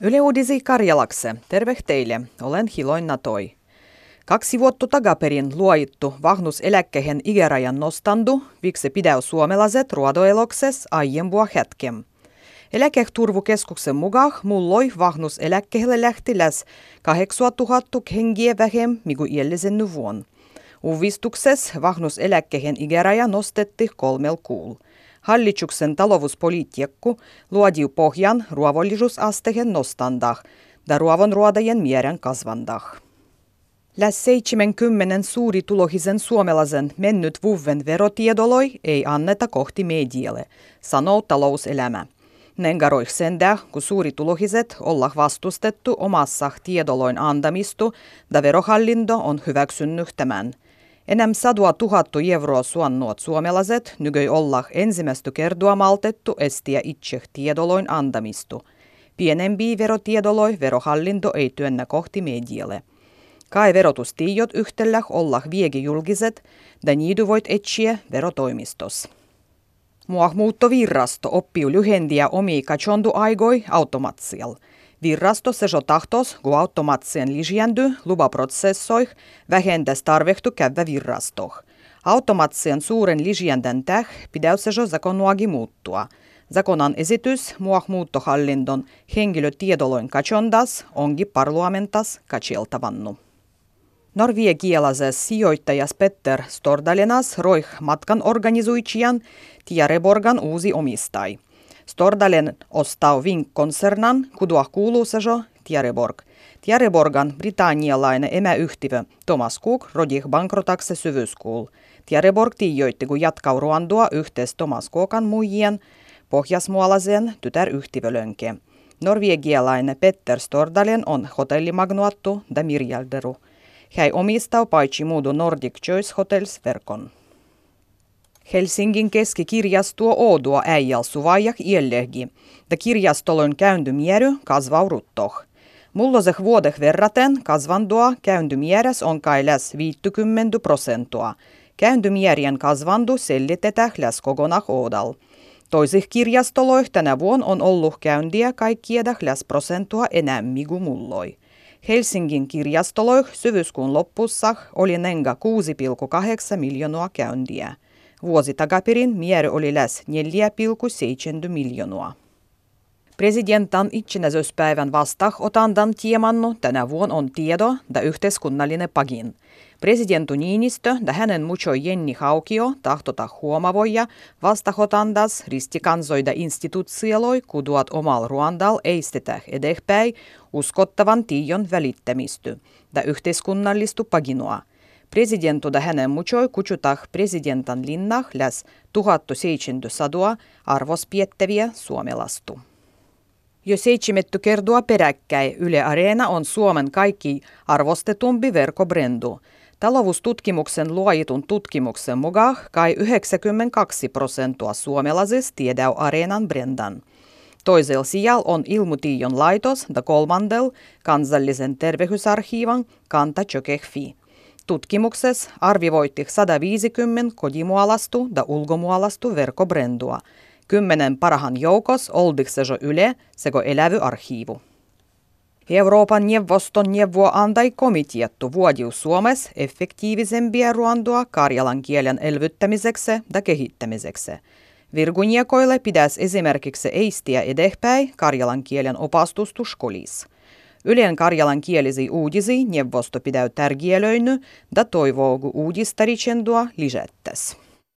Yle Uudisi Karjalakse, terve teille, olen Hiloin Natoi. Kaksi vuotta takaperin luoittu vahnuseläkkeen ikärajan nostandu, viksi pidäy suomalaiset ruodoelokses aiempua hetken. Eläketurvukeskuksen mukaan mulloi vahnuseläkkeelle lähti läs 8000 hengiä vähem migu iällisen vuon. Uvistuksessa vahnuseläkkeen ikäraja nostetti kolmel kuul. Hallituksen talouspolitiikku luodi pohjan ruovollisuusasteen nostandah ja ruovon ruodajen määrän kasvandah. Läs 70 suuritulohisen suomalaisen mennyt vuven verotiedoloi ei anneta kohti medialle, sanoo talouselämä. Nengaroih sendä, kun suuritulohiset olla vastustettu omassa tiedoloin antamistu, da verohallinto on hyväksynyt tämän – Enää sadua tuhattu euroa suonnuot suomalaiset nykyi olla ensimmäistä kertoa maltettu estiä itse tiedoloin antamistu. Pienempi verotiedoloi verohallinto ei työnnä kohti medialle. Kai verotustiijot yhtellä olla viegi julkiset, da niidu voit etsiä verotoimistos. Muahmuuttovirrasto oppii lyhendiä omi kachondu aigoi automatsial – Virrasto sejo tahtos, kun automaatisen lisäändy lupaprosessoih vähentäisi tarvehtu käydä virrastoh. Automaattisen suuren lisändän täh pidäy sejo zakonuagi muuttua. Zakonan esitys muah muuttohallinton henkilötiedoloin kachondas ongi parlamentas kacheltavannu. Norviegialaisessa sijoittajas Petter Stordalenas roih matkan organizuitsijan Tiareborgan uusi omistai – Stordalen ostaa Vink-konsernan, kudua kuuluu sejo Tiereborg. Tiereborgan britannialainen emäyhtiö Thomas Cook rodih bankrotakse syvyyskuul. Tiereborg tiijoitti, kun jatkau ruandua yhteis Thomas Cookan muijien pohjasmuolaisen tytäryhtiölönke. Norvegialainen Petter Stordalen on hotellimagnuattu da mirjalderu. Hän omistaa paitsi muudu Nordic Choice Hotels verkon. Helsingin keskikirjasto Oodua äijäl suvajak iellehgi, da kirjastolon käyndymieri kasvauruttoh. Mulloseh vuodeh verraten kasvandua käyndymieres on kai läs 50 prosentua. Käyndymierien kasvandu sellitetään läs kokonaan oodal. Toisih kirjastoloih tänä vuonna on ollut käyntiä kaikkiedä läs prosentua enemmän kuin mulloi. Helsingin kirjastoloih syvyskuun loppussa oli nenga 6,8 miljoonaa käyntiä. Vuosi takaperin määrä oli läs 4,7 miljoonaa. Presidentan itsenäisyyspäivän otandan tiemannu tänä vuonna on tiedo ja yhteiskunnallinen pagin. Presidentu Niinistö ja hänen mucho Jenni Haukio tahtota huomavoja vastahotandas ristikansoida instituutioloi kuduat omal Ruandal eistetä edespäin uskottavan tiion välittämisty ja yhteiskunnallistu paginua – Presidentuda hänen muchoi kutsutah presidentan linnah läs 1700 arvospiettäviä suomelastu. Jo seitsemätty kertoa peräkkäin Yle Areena on Suomen kaikki arvostetumpi verkobrendu. Taloustutkimuksen luojitun tutkimuksen mukaan kai 92 prosenttia suomalaisista tiedää Areenan brendan. Toisella sijalla on Ilmutiion laitos ja kolmandel kansallisen terveysarkiivan kanta Tjökehfi. Tutkimuksessa arvioitti 150 kodimualastu ja ulkomualastu verkobrendua. Kymmenen parahan joukos oldiksego yle sego elävy arkiivu. Euroopan neuvoston neuvo antai komitiettu vuodiu Suomessa effektiivisempia ruandua karjalan kielen elvyttämiseksi ja kehittämiseksi. Virguniekoille pitäisi esimerkiksi eistiä edespäin karjalan kielen opastustuskolissa. Ylen karjalan kielisi uudisi neuvosto pidäy tärkeälöiny da toivoo uudistaricendua lisättäs.